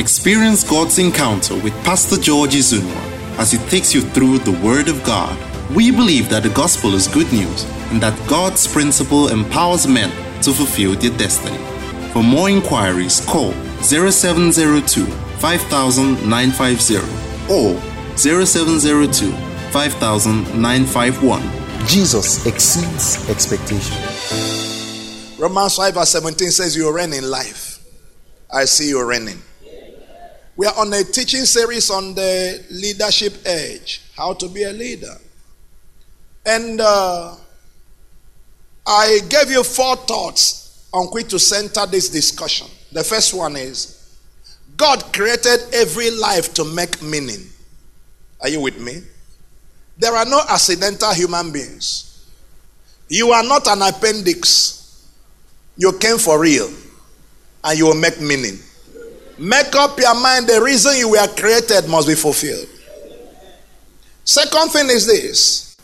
Experience God's encounter with Pastor George Izunwa as he takes you through the Word of God. We believe that the gospel is good news and that God's principle empowers men to fulfill their destiny. For more inquiries, call 0702 5950 or 0702 5951. Jesus exceeds expectation. Romans 5 verse 17 says, You're in life. I see you reigning. We are on a teaching series on the leadership edge, how to be a leader. And uh, I gave you four thoughts on which to center this discussion. The first one is God created every life to make meaning. Are you with me? There are no accidental human beings. You are not an appendix. You came for real and you will make meaning. Make up your mind the reason you were created must be fulfilled. Second thing is this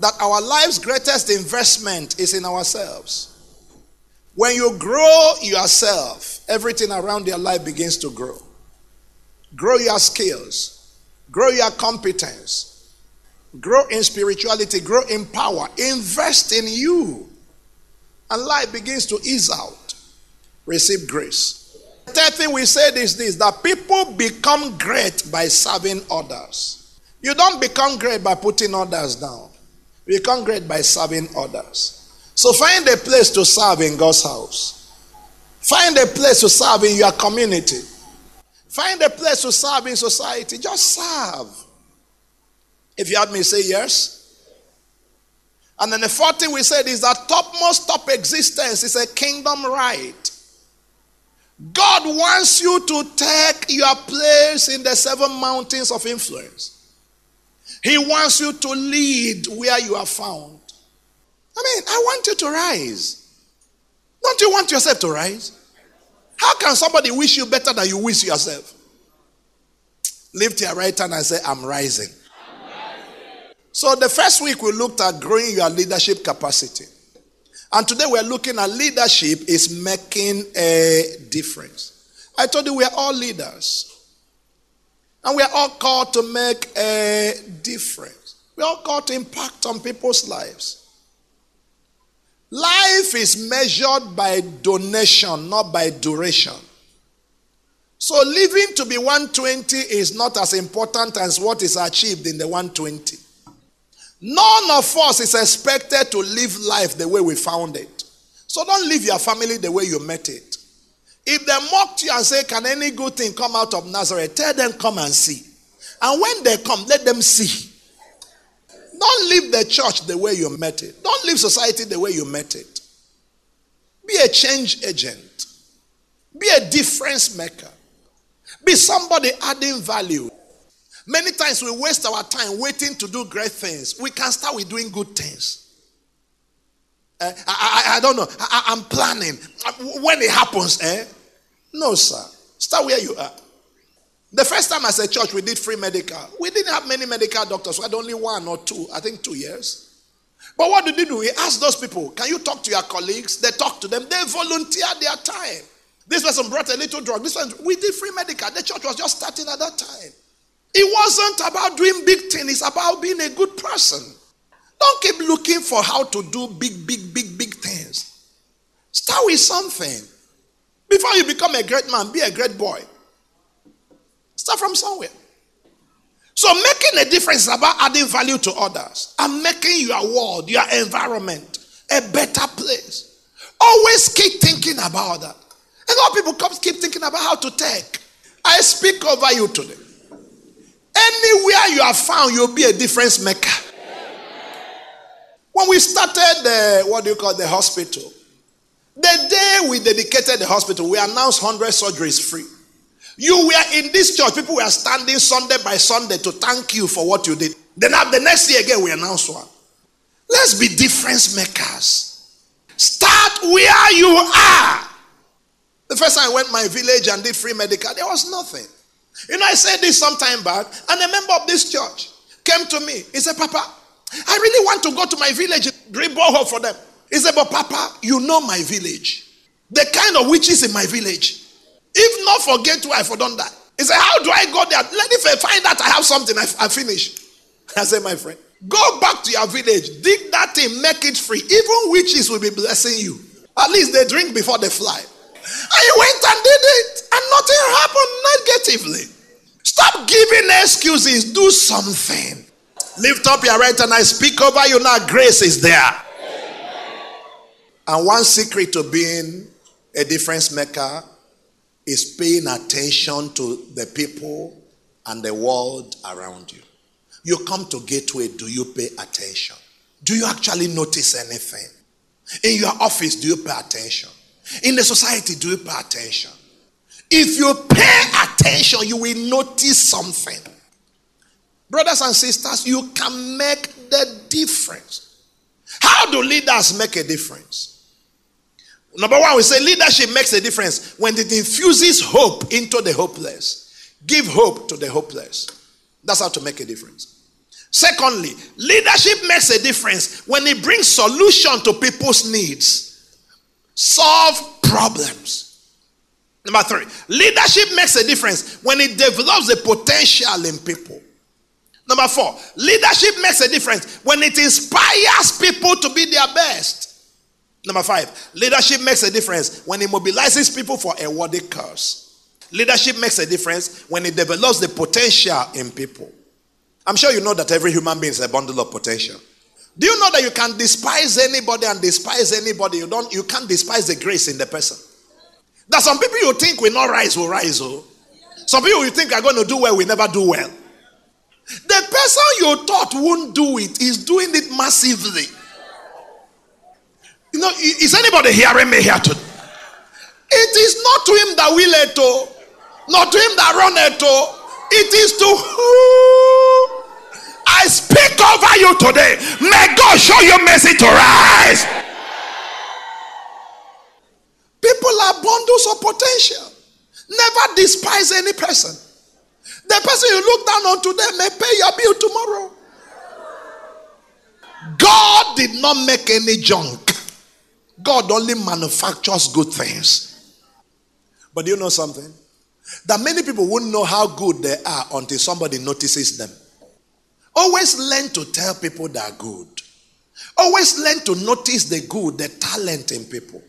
that our life's greatest investment is in ourselves. When you grow yourself, everything around your life begins to grow. Grow your skills, grow your competence, grow in spirituality, grow in power, invest in you. And life begins to ease out. Receive grace. Third thing we said is this that people become great by serving others. You don't become great by putting others down, you become great by serving others. So find a place to serve in God's house, find a place to serve in your community, find a place to serve in society. Just serve. If you had me say yes. And then the fourth thing we said is that topmost top existence is a kingdom right. God wants you to take your place in the seven mountains of influence. He wants you to lead where you are found. I mean, I want you to rise. Don't you want yourself to rise? How can somebody wish you better than you wish yourself? Lift your right hand and say, I'm rising. So, the first week we looked at growing your leadership capacity. And today we're looking at leadership is making a difference. I told you we are all leaders. And we are all called to make a difference. We are all called to impact on people's lives. Life is measured by donation, not by duration. So living to be 120 is not as important as what is achieved in the 120. None of us is expected to live life the way we found it. So don't live your family the way you met it. If they mocked you and say, Can any good thing come out of Nazareth? Tell them, Come and see. And when they come, let them see. Don't leave the church the way you met it. Don't leave society the way you met it. Be a change agent. Be a difference maker. Be somebody adding value. Many times we waste our time waiting to do great things. We can start with doing good things. Uh, I, I, I, don't know. I, am planning. When it happens, eh? No, sir. Start where you are. The first time as a church we did free medical, we didn't have many medical doctors. We had only one or two, I think two years. But what did we do? We asked those people, can you talk to your colleagues? They talked to them. They volunteered their time. This person brought a little drug. This one, we did free medical. The church was just starting at that time. It wasn't about doing big things, it's about being a good person. Don't keep looking for how to do big, big, big, big things. Start with something. Before you become a great man, be a great boy. Start from somewhere. So, making a difference is about adding value to others and making your world, your environment, a better place. Always keep thinking about that. A lot of people keep thinking about how to take. I speak over you today. Anywhere you are found, you'll be a difference maker. When we started the, what do you call the hospital, the day we dedicated the hospital, we announced 100 surgeries free. You were in this church, people were standing Sunday by Sunday to thank you for what you did. Then the next year again, we announced one. Let's be difference makers. Start where you are. The first time I went my village and did free medical, there was nothing. You know, I said this some time back, and a member of this church came to me. He said, Papa, I really want to go to my village and drill borehole for them. He said, But Papa, you know my village. The kind of witches in my village. If not forget to, I for don't die. He said, How do I go there? Let if I find that I have something, I, I finish. I said, My friend, go back to your village, dig that thing, make it free. Even witches will be blessing you. At least they drink before they fly. And he went and did it, and nothing happened negatively. Stop giving excuses. Do something. Lift up your right and I speak over you now. Grace is there. And one secret to being a difference maker is paying attention to the people and the world around you. You come to Gateway, do you pay attention? Do you actually notice anything? In your office, do you pay attention? In the society, do you pay attention? If you pay attention, you will notice something. Brothers and sisters, you can make the difference. How do leaders make a difference? Number one, we say leadership makes a difference when it infuses hope into the hopeless. Give hope to the hopeless. That's how to make a difference. Secondly, leadership makes a difference when it brings solution to people's needs, solve problems. Number three, leadership makes a difference when it develops the potential in people. Number four, leadership makes a difference when it inspires people to be their best. Number five, leadership makes a difference when it mobilizes people for a worthy cause. Leadership makes a difference when it develops the potential in people. I'm sure you know that every human being is a bundle of potential. Do you know that you can despise anybody and despise anybody? You don't you can't despise the grace in the person. That some people you think will not rise will rise. Oh. Some people you think are going to do well will never do well. The person you thought won't do it is doing it massively. You know, is anybody hearing me here today? It is not to him that will it, oh. not to him that run it. Oh. It is to who I speak over you today. May God show you mercy to rise. People are bundles of potential. Never despise any person. The person you look down on today may pay your bill tomorrow. God did not make any junk. God only manufactures good things. But do you know something? That many people won't know how good they are until somebody notices them. Always learn to tell people they are good. Always learn to notice the good, the talent in people.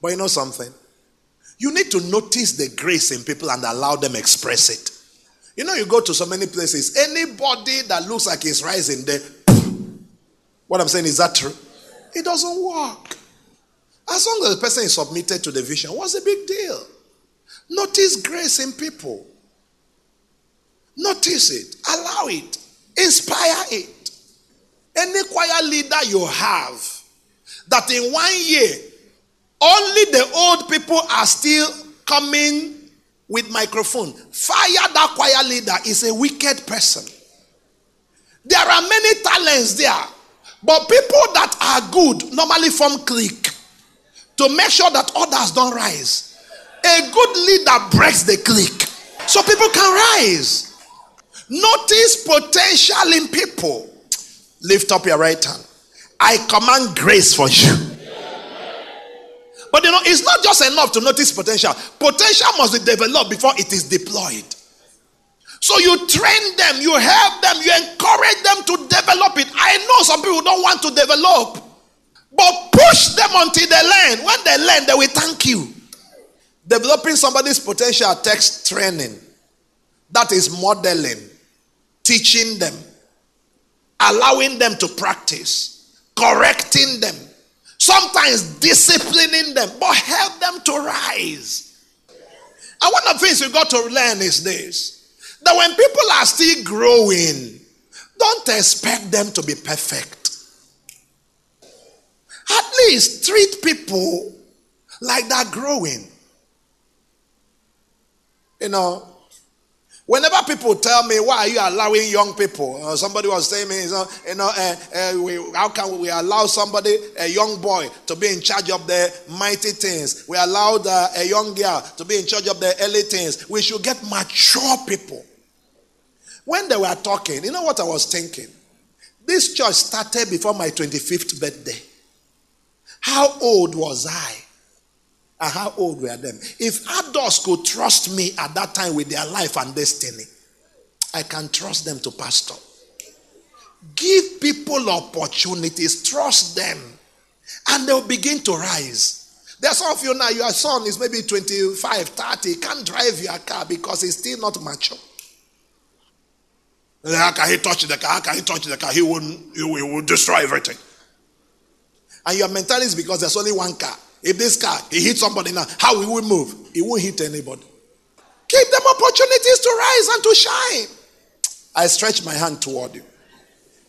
But you know something? You need to notice the grace in people and allow them express it. You know, you go to so many places, anybody that looks like he's rising there, what I'm saying is that true? It doesn't work. As long as the person is submitted to the vision, what's the big deal? Notice grace in people. Notice it. Allow it. Inspire it. Any choir leader you have that in one year, only the old people are still coming with microphone. Fire that choir leader is a wicked person. There are many talents there. But people that are good normally form clique to make sure that others don't rise. A good leader breaks the clique so people can rise. Notice potential in people. Lift up your right hand. I command grace for you. But you know, it's not just enough to notice potential. Potential must be developed before it is deployed. So you train them, you help them, you encourage them to develop it. I know some people don't want to develop, but push them until they learn. When they learn, they will thank you. Developing somebody's potential takes training. That is modeling, teaching them, allowing them to practice, correcting them, sometimes disciplining them, but help them to rise. And one of the things you got to learn is this that when people are still growing, don't expect them to be perfect. At least treat people like they're growing. You know, whenever people tell me, why are you allowing young people? Uh, somebody was saying me, you know, uh, uh, we, how can we allow somebody, a young boy, to be in charge of the mighty things? We allowed uh, a young girl to be in charge of the early things. We should get mature people. When they were talking, you know what I was thinking? This church started before my 25th birthday. How old was I? And how old were them? If adults could trust me at that time with their life and destiny, I can trust them to pastor. Give people opportunities, trust them, and they'll begin to rise. There's some of you now, your son is maybe 25, 30, he can't drive your car because he's still not mature. How can he touch the car? How can he touch the car? He will, he will, he will destroy everything. And your mentality is because there's only one car. If this car, he hits somebody now, how will we move? He won't hit anybody. Give them opportunities to rise and to shine. I stretch my hand toward you.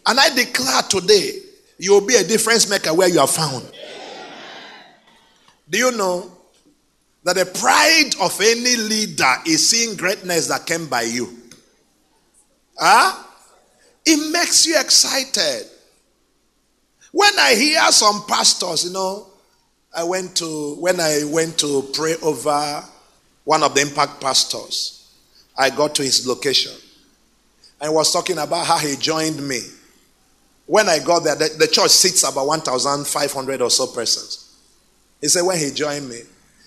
And I declare today, you will be a difference maker where you are found. Do you know that the pride of any leader is seeing greatness that came by you? Huh? It makes you excited. When I hear some pastors, you know, I went to when I went to pray over one of the impact pastors. I got to his location. I was talking about how he joined me. When I got there, the, the church sits about 1,500 or so persons. He said when he joined me,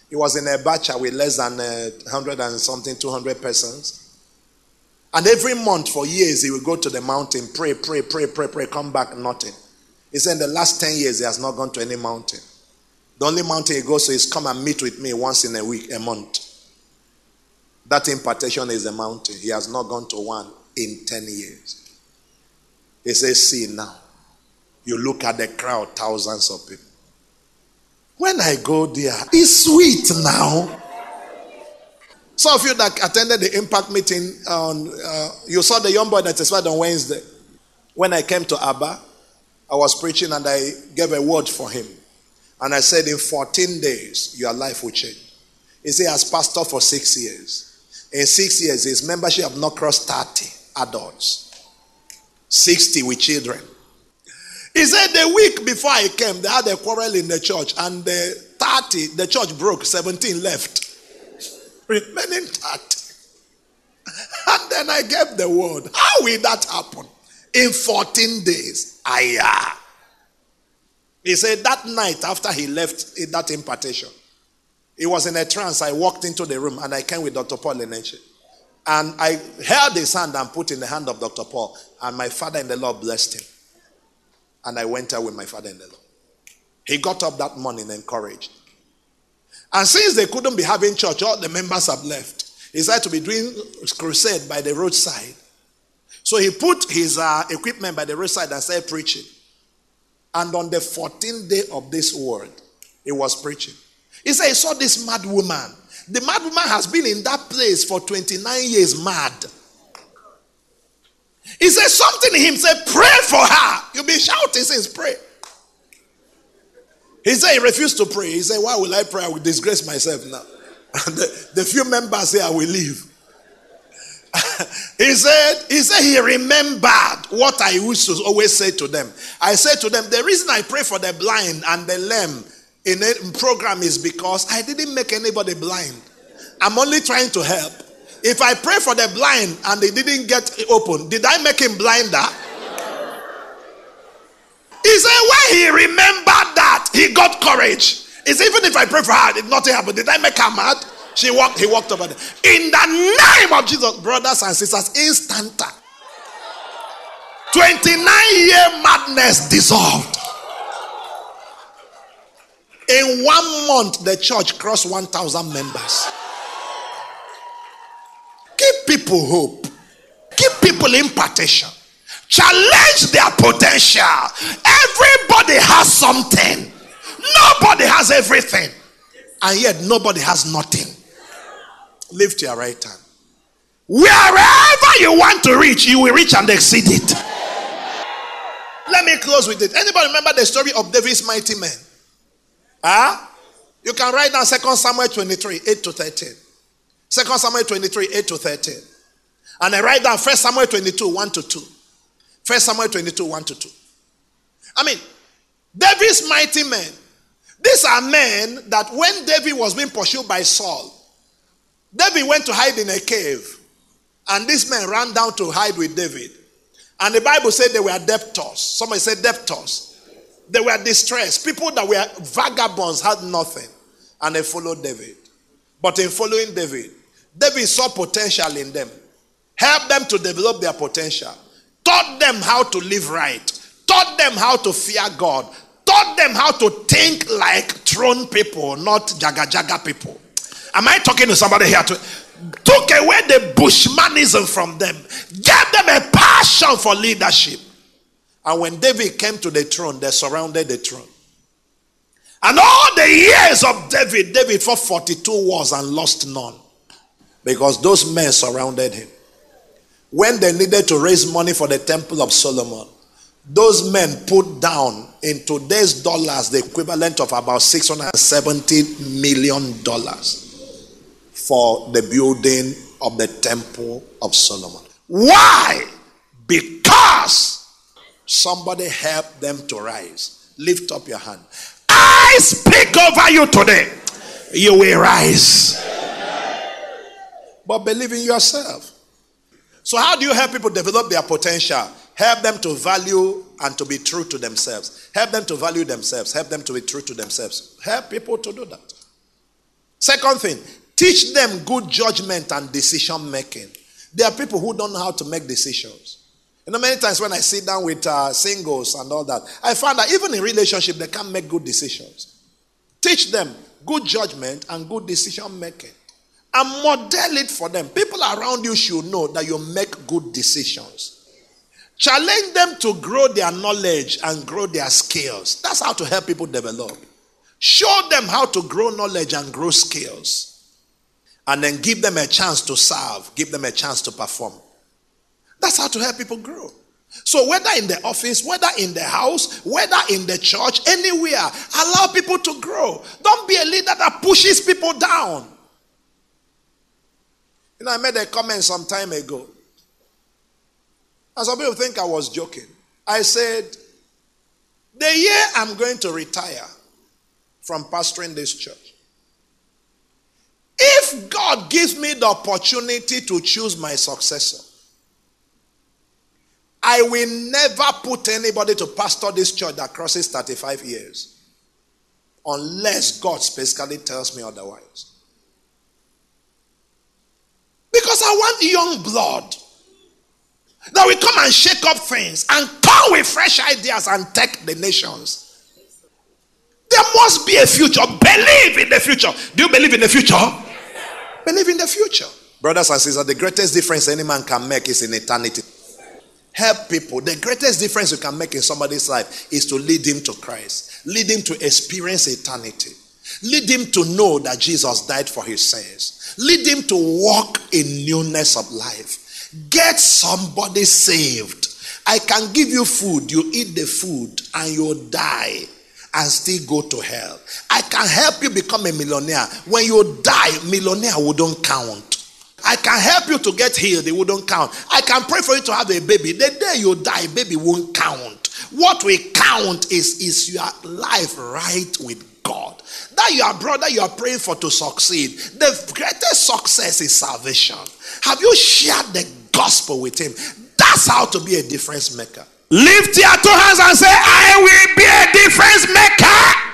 he was in a batch with less than uh, 100 and something, 200 persons. And every month for years, he would go to the mountain, pray, pray, pray, pray, pray, come back, nothing. He said in the last 10 years, he has not gone to any mountain. The only mountain he goes to is come and meet with me once in a week, a month. That impartation is a mountain. He has not gone to one in 10 years. He says, See now. You look at the crowd, thousands of people. When I go there, it's sweet now. Some of you that attended the impact meeting on, uh, you saw the young boy that testified on Wednesday. When I came to Aba, I was preaching and I gave a word for him. And I said, in 14 days, your life will change. He said, as pastor for six years. In six years, his membership have not crossed 30 adults, 60 with children. He said the week before I came, they had a quarrel in the church, and the 30, the church broke, 17 left. Remaining 30. And then I gave the word. How will that happen? In 14 days. Ayah. He said that night after he left that impartation, he was in a trance. I walked into the room and I came with Dr. Paul. And I held his hand and put in the hand of Dr. Paul. And my father in the Lord blessed him. And I went out with my father in the Lord. He got up that morning encouraged. And since they couldn't be having church, all the members have left. He started to be doing crusade by the roadside. So he put his uh, equipment by the roadside and started preaching. And on the 14th day of this word, he was preaching. He said he saw this mad woman. The mad woman has been in that place for 29 years mad. He said something to him, said, pray for her. You'll be shouting, says, pray. He said he refused to pray. He said, Why will I pray? I will disgrace myself now. the, the few members say I will leave. he said, he said he remembered what I used to always say to them. I said to them, the reason I pray for the blind and the lame in a program is because I didn't make anybody blind. I'm only trying to help. If I pray for the blind and they didn't get open, did I make him blinder? He said, when he remembered that, he got courage. It's even if I pray for her, nothing happened. Did I make her mad? She walked, he walked over there. In the name of Jesus, brothers and sisters, instant. 29 year madness dissolved. In one month, the church crossed 1,000 members. Give people hope, give people impartation, challenge their potential. Everybody has something, nobody has everything, and yet nobody has nothing. Lift your right hand. Wherever you want to reach, you will reach and exceed it. Let me close with it. Anybody remember the story of David's mighty men? Huh? You can write down 2 Samuel 23, 8 to 13. 2 Samuel 23, 8 to 13. And I write down 1 Samuel 22, 1 to 2. 1 Samuel 22, 1 to 2. I mean, David's mighty men. These are men that when David was being pursued by Saul, David went to hide in a cave. And these men ran down to hide with David. And the Bible said they were debtors. Somebody said debtors. They were distressed. People that were vagabonds had nothing. and they followed David. But in following David, David saw potential in them, helped them to develop their potential, taught them how to live right, taught them how to fear God, taught them how to think like throne people, not jaga jaga people. Am I talking to somebody here? To, took away the bushmanism from them, gave them a passion for leadership. And when David came to the throne, they surrounded the throne. And all the years of David, David fought 42 wars and lost none. Because those men surrounded him. When they needed to raise money for the temple of Solomon, those men put down in today's dollars the equivalent of about 670 million dollars for the building of the temple of Solomon. Why? Because somebody helped them to rise. Lift up your hand. I speak over you today. You will rise. But believe in yourself. So, how do you help people develop their potential? Help them to value and to be true to themselves. Help them to value themselves. Help them to be true to themselves. Help people to do that. Second thing, teach them good judgment and decision making. There are people who don't know how to make decisions. You know, many times when I sit down with uh, singles and all that, I find that even in relationship, they can't make good decisions. Teach them good judgment and good decision making. And model it for them. People around you should know that you make good decisions. Challenge them to grow their knowledge and grow their skills. That's how to help people develop. Show them how to grow knowledge and grow skills. And then give them a chance to serve, give them a chance to perform. That's how to help people grow. So, whether in the office, whether in the house, whether in the church, anywhere, allow people to grow. Don't be a leader that pushes people down. You know, I made a comment some time ago. And some people think I was joking. I said, the year I'm going to retire from pastoring this church, if God gives me the opportunity to choose my successor, I will never put anybody to pastor this church that crosses 35 years unless God specifically tells me otherwise. Because I want young blood that will come and shake up things and come with fresh ideas and take the nations. There must be a future. Believe in the future. Do you believe in the future? Believe in the future. Brothers and sisters, the greatest difference any man can make is in eternity help people. The greatest difference you can make in somebody's life is to lead him to Christ, lead him to experience eternity, lead him to know that Jesus died for his sins, lead him to walk in newness of life. Get somebody saved. I can give you food, you eat the food, and you'll die and still go to hell. I can help you become a millionaire. When you die, millionaire wouldn't count. I can help you to get healed, it wouldn't count. I can pray for you to have a baby. The day you die, baby won't count. What will count is, is your life right with God. That your brother you are praying for to succeed. The greatest success is salvation. Have you shared the gospel with him? That's how to be a difference maker. Lift your two hands and say, I will be a difference maker.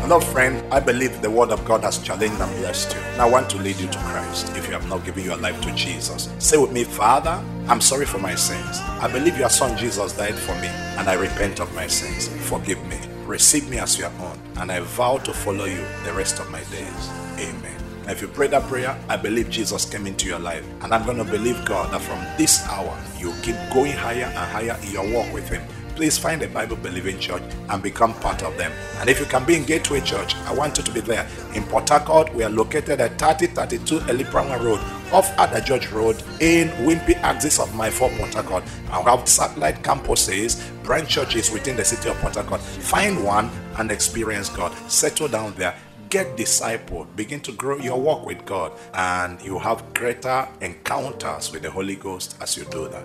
Hello, friend. I believe the word of God has challenged and blessed you. Now I want to lead you to Christ if you have not given your life to Jesus. Say with me, Father, I'm sorry for my sins. I believe your son Jesus died for me, and I repent of my sins. Forgive me. Receive me as your own, and I vow to follow you the rest of my days. Amen. If you pray that prayer, I believe Jesus came into your life. And I'm going to believe God that from this hour, you keep going higher and higher in your walk with Him please find a Bible believing church and become part of them. And if you can be in Gateway Church, I want you to be there. In Port Harcourt, we are located at 3032 Eliparanwo Road, off Ada George Road, in Wimpey axis of my four Port Harcourt. I have satellite campuses, branch churches within the city of Port Harcourt. Find one and experience God. Settle down there get discipled, begin to grow your walk with God, and you have greater encounters with the Holy Ghost as you do that.